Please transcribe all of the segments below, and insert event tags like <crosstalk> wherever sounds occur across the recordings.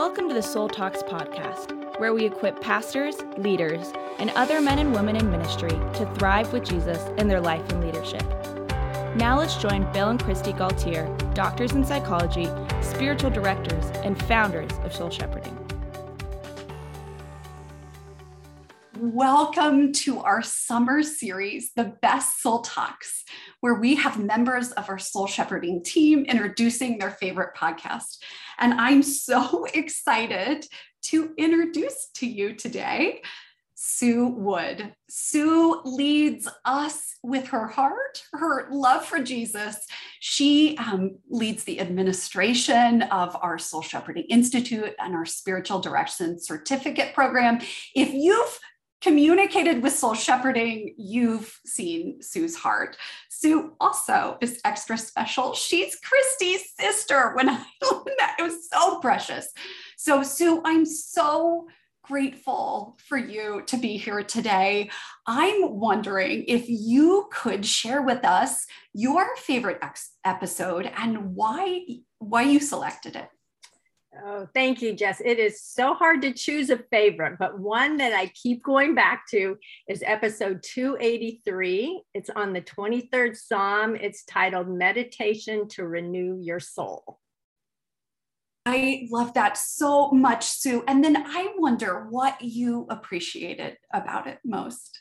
Welcome to the Soul Talks podcast, where we equip pastors, leaders, and other men and women in ministry to thrive with Jesus in their life and leadership. Now let's join Bill and Kristi Gaultiere, doctors in psychology, spiritual directors, and founders of Soul Shepherding. Welcome to our summer series, The Best Soul Talks, where we have members of our soul shepherding team introducing their favorite podcast. And I'm so <laughs> excited to introduce to you today Sue Wood. Sue leads us with her heart, her love for Jesus. She um, leads the administration of our Soul Shepherding Institute and our Spiritual Direction Certificate Program. If you've communicated with soul shepherding, you've seen Sue's heart. Sue also is extra special. She's Kristi's sister. When I <laughs> learned that, it was so precious. So, Sue, I'm so grateful for you to be here today. I'm wondering if you could share with us your favorite ex- episode and why why you selected it. Oh, thank you, Jess. It is so hard to choose a favorite, but one that I keep going back to is episode 283. It's on the 23rd Psalm. It's titled Meditation to Renew Your Soul. I love that so much, Sue. And then I wonder what you appreciated about it most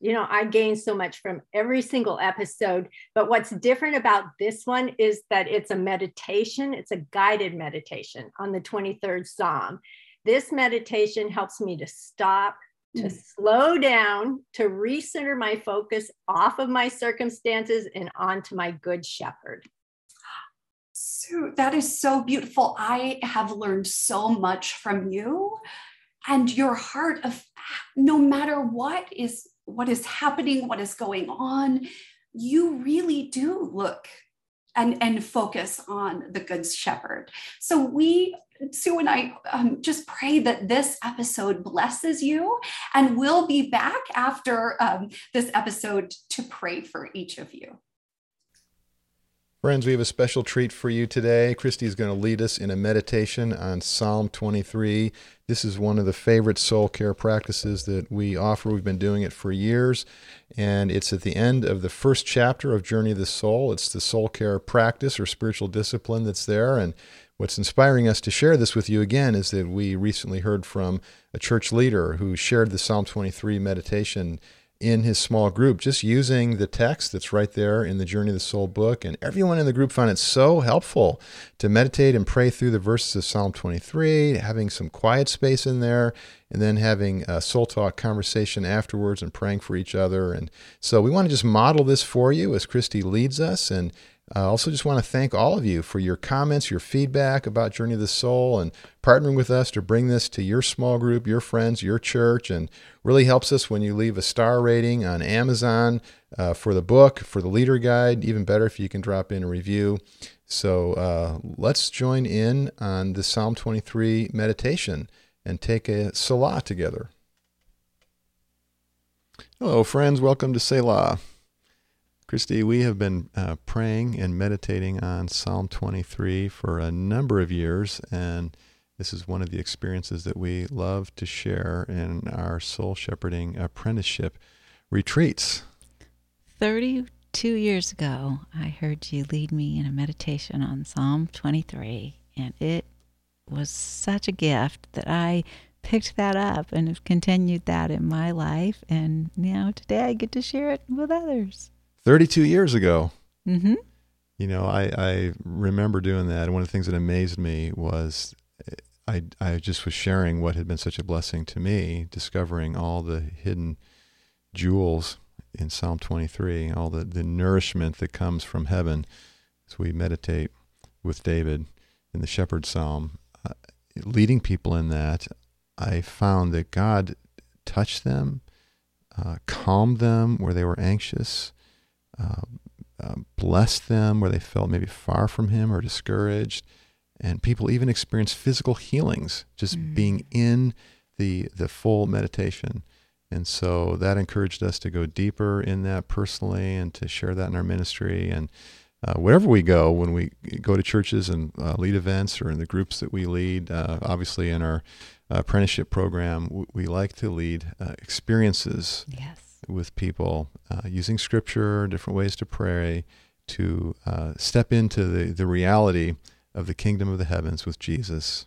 you know, I gain so much from every single episode. But what's different about this one is that it's a meditation, it's a guided meditation on the 23rd Psalm. This meditation helps me to stop, to mm. slow down, to recenter my focus off of my circumstances and onto my good shepherd. Sue, that is so beautiful. I have learned so much from you and your heart of no matter what is what is happening, what is going on, you really do look and, and focus on the good shepherd. So we, Sue and I, um, just pray that this episode blesses you, and we'll be back after um, this episode to pray for each of you. Friends, we have a special treat for you today. Kristi is going to lead us in a meditation on Psalm 23. This is one of the favorite soul care practices that we offer. We've been doing it for years, and it's at the end of the first chapter of Journey of the Soul. It's the soul care practice or spiritual discipline that's there. And what's inspiring us to share this with you again is that we recently heard from a church leader who shared the Psalm 23 meditation in his small group, just using the text that's right there in the Journey of the Soul book. And everyone in the group found it so helpful to meditate and pray through the verses of Psalm 23, having some quiet space in there, and then having a soul talk conversation afterwards and praying for each other. And so we want to just model this for you as Kristi leads us. And I also just want to thank all of you for your comments, your feedback about Journey of the Soul, and partnering with us to bring this to your small group, your friends, your church. And really helps us when you leave a star rating on Amazon uh, for the book, for the leader guide. Even better if you can drop in a review. So uh, let's join in on the Psalm 23 meditation and take a Selah together. Hello, friends. Welcome to Selah. Kristi, we have been uh, praying and meditating on Psalm 23 for a number of years, and this is one of the experiences that we love to share in our soul shepherding apprenticeship retreats. 32 years ago, I heard you lead me in a meditation on Psalm 23, and it was such a gift that I picked that up and have continued that in my life. And now today I get to share it with others. 32 years ago. Mm-hmm. You know, I, I remember doing that. And one of the things that amazed me was I, I just was sharing what had been such a blessing to me, discovering all the hidden jewels in Psalm 23, all the, the nourishment that comes from heaven as we meditate with David in the Shepherd Psalm. Uh, leading people in that, I found that God touched them, uh, calmed them where they were anxious, uh, uh, blessed them where they felt maybe far from Him or discouraged. And people even experience physical healings just mm. being in the, the full meditation. And so that encouraged us to go deeper in that personally and to share that in our ministry. And uh, wherever we go, when we go to churches and uh, lead events or in the groups that we lead, uh, obviously in our apprenticeship program, we, we like to lead uh, experiences Yes. With people uh, using scripture, different ways to pray, to uh, step into the, the reality of the kingdom of the heavens with Jesus.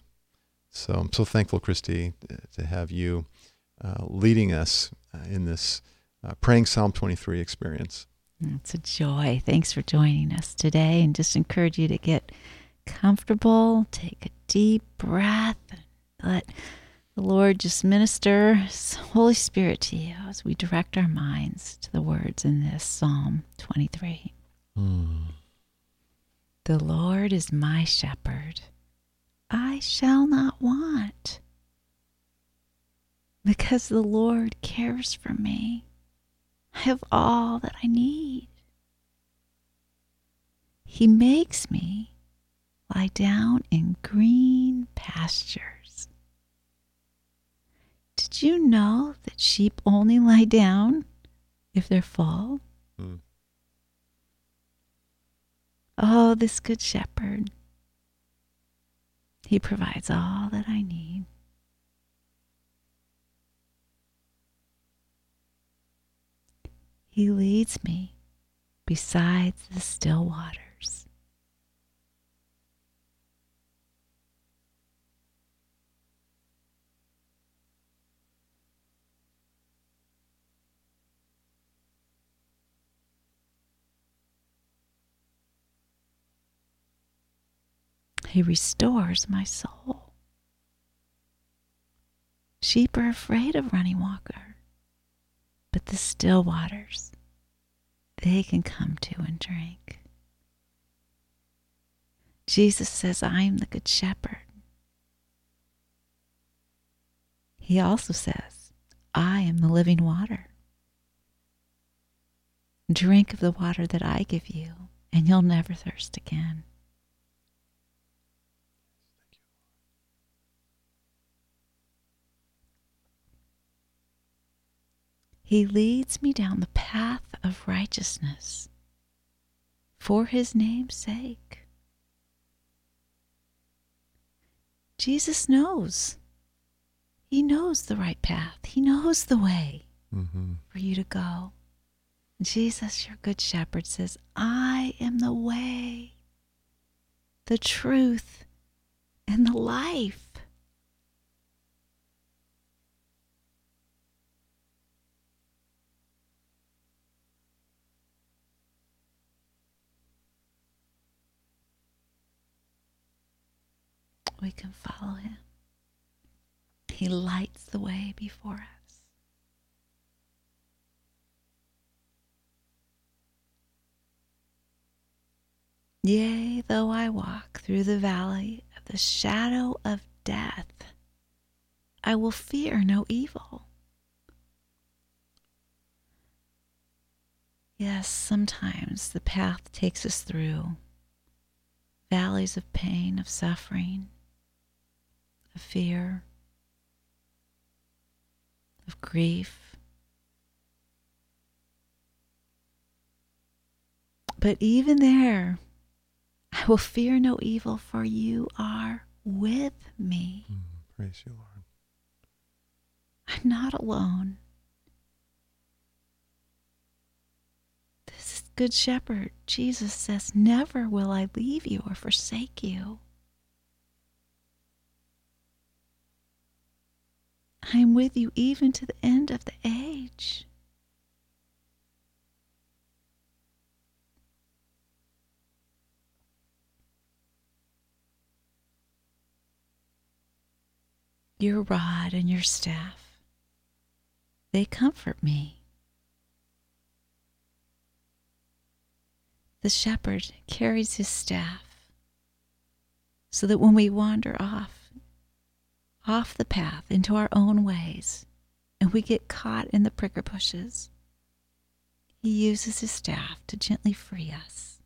So I'm so thankful, Kristi, to have you uh, leading us uh, in this uh, praying Psalm 23 experience. It's a joy. Thanks for joining us today and just encourage you to get comfortable, take a deep breath, let the Lord just minister His Holy Spirit to you as we direct our minds to the words in this Psalm 23. Hmm. The Lord is my shepherd. I shall not want. Because the Lord cares for me. I have all that I need. He makes me lie down in green pastures. You know that sheep only lie down if they're full? Hmm. Oh, this good shepherd. He provides all that I need. He leads me beside the still waters. He restores my soul. Sheep are afraid of running water, but the still waters they can come to and drink. Jesus says, I am the good shepherd. He also says, I am the living water. Drink of the water that I give you, and you'll never thirst again. He leads me down the path of righteousness for his name's sake. Jesus knows. He knows the right path. He knows the way Mm-hmm. for you to go. Jesus, your good shepherd, says, I am the way, the truth, and the life. We can follow him. He lights the way before us. Yea, though I walk through the valley of the shadow of death, I will fear no evil. Yes, sometimes the path takes us through valleys of pain, of suffering, of fear, of grief. But even there, I will fear no evil, for you are with me. Mm, praise you, Lord. I'm not alone. This is Good Shepherd, Jesus says, Never will I leave you or forsake you. I am with you even to the end of the age. Your rod and your staff, they comfort me. The shepherd carries his staff so that when we wander off, off the path into our own ways, and we get caught in the pricker bushes, he uses his staff to gently free us.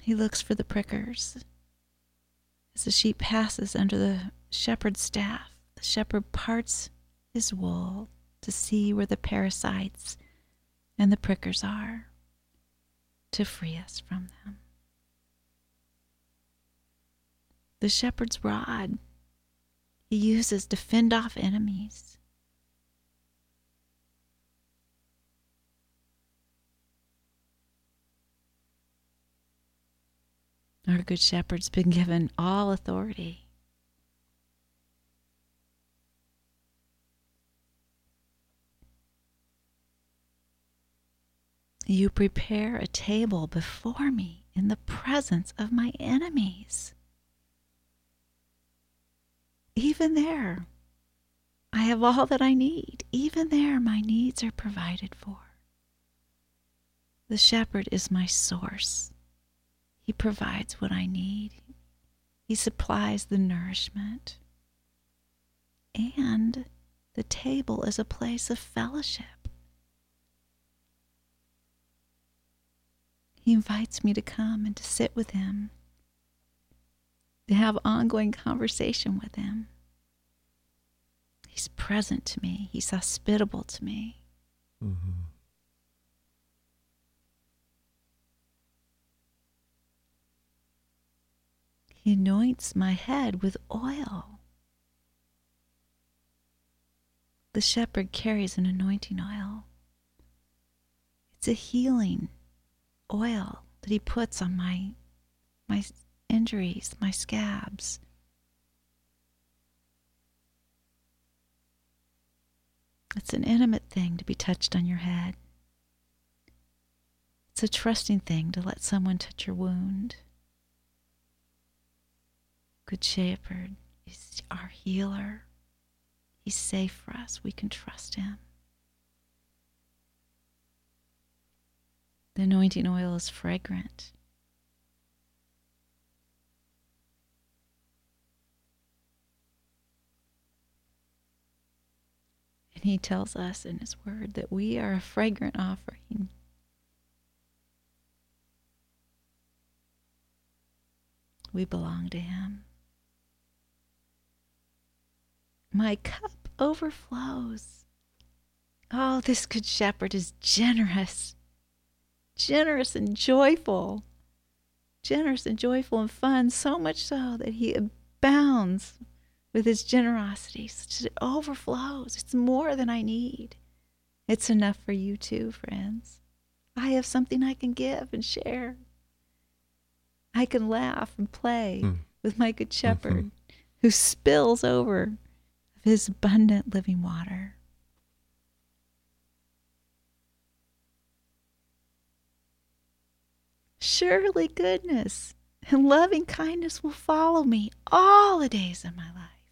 He looks for the prickers. As the sheep passes under the shepherd's staff, the shepherd parts his wool to see where the parasites and the prickers are to free us from them. The shepherd's rod he uses to fend off enemies. Our good shepherd's been given all authority. You prepare a table before me in the presence of my enemies. Even there, I have all that I need. Even there, my needs are provided for. The shepherd is my source. He provides what I need, He supplies the nourishment. And the table is a place of fellowship. He invites me to come and to sit with him, to have ongoing conversation with him. He's present to me, he's hospitable to me. Mm-hmm. He anoints my head with oil. The shepherd carries an anointing oil. It's a healing oil that he puts on my my injuries, my scabs. It's an intimate thing to be touched on your head. It's a trusting thing to let someone touch your wound. Good Shepherd is our healer. He's safe for us. We can trust him. The anointing oil is fragrant. And he tells us in his word that we are a fragrant offering. We belong to him. My cup overflows. Oh, this good shepherd is generous generous and joyful. Generous and joyful and fun, so much so that he abounds with his generosity, it overflows. It's more than I need. It's enough for you too, friends. I have something I can give and share. I can laugh and play mm. with my good shepherd mm-hmm. who spills over of his abundant living water. Surely goodness and loving kindness will follow me all the days of my life.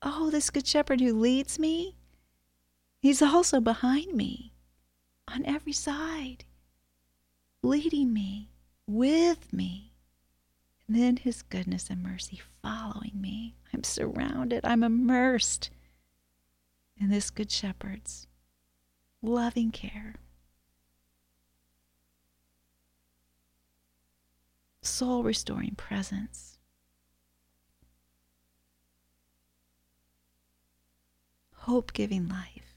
Oh, this good shepherd who leads me, he's also behind me on every side, leading me with me. And then his goodness and mercy following me. I'm surrounded, I'm immersed in this good shepherd's loving care. Soul restoring presence. Hope giving life.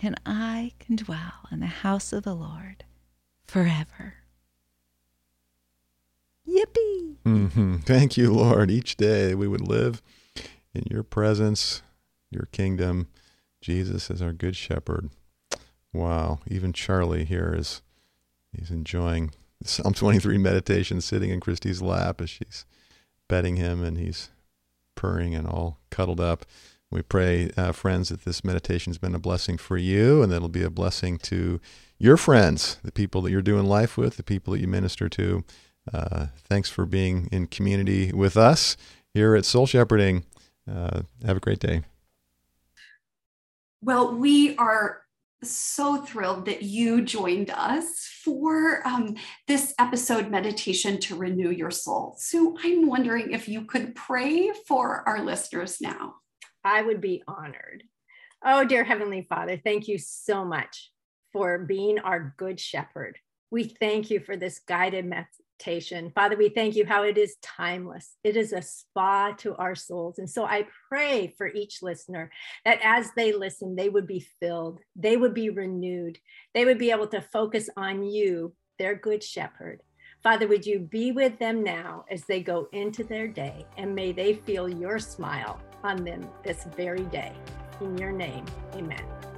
And I can dwell in the house of the Lord forever. Yippee! Mm-hmm. Thank you, Lord. Each day we would live in your presence, your kingdom. Jesus is our good shepherd. Wow. Even Charlie here is he's enjoying Psalm 23 meditation sitting in Kristi's lap as she's petting him and he's purring and all cuddled up. We pray, uh, friends, that this meditation has been a blessing for you and that it'll be a blessing to your friends, the people that you're doing life with, the people that you minister to. Uh, thanks for being in community with us here at Soul Shepherding. Uh, have a great day. Well, we are so thrilled that you joined us for um, this episode meditation to renew your soul. So I'm wondering if you could pray for our listeners now. I would be honored. Oh, dear Heavenly Father, thank you so much for being our good shepherd. We thank you for this guided meditation. Father, we thank you how it is timeless. It is a spa to our souls. And so I pray for each listener that as they listen, they would be filled, they would be renewed, they would be able to focus on you, their good shepherd. Father, would you be with them now as they go into their day, and may they feel your smile on them this very day. In your name, amen.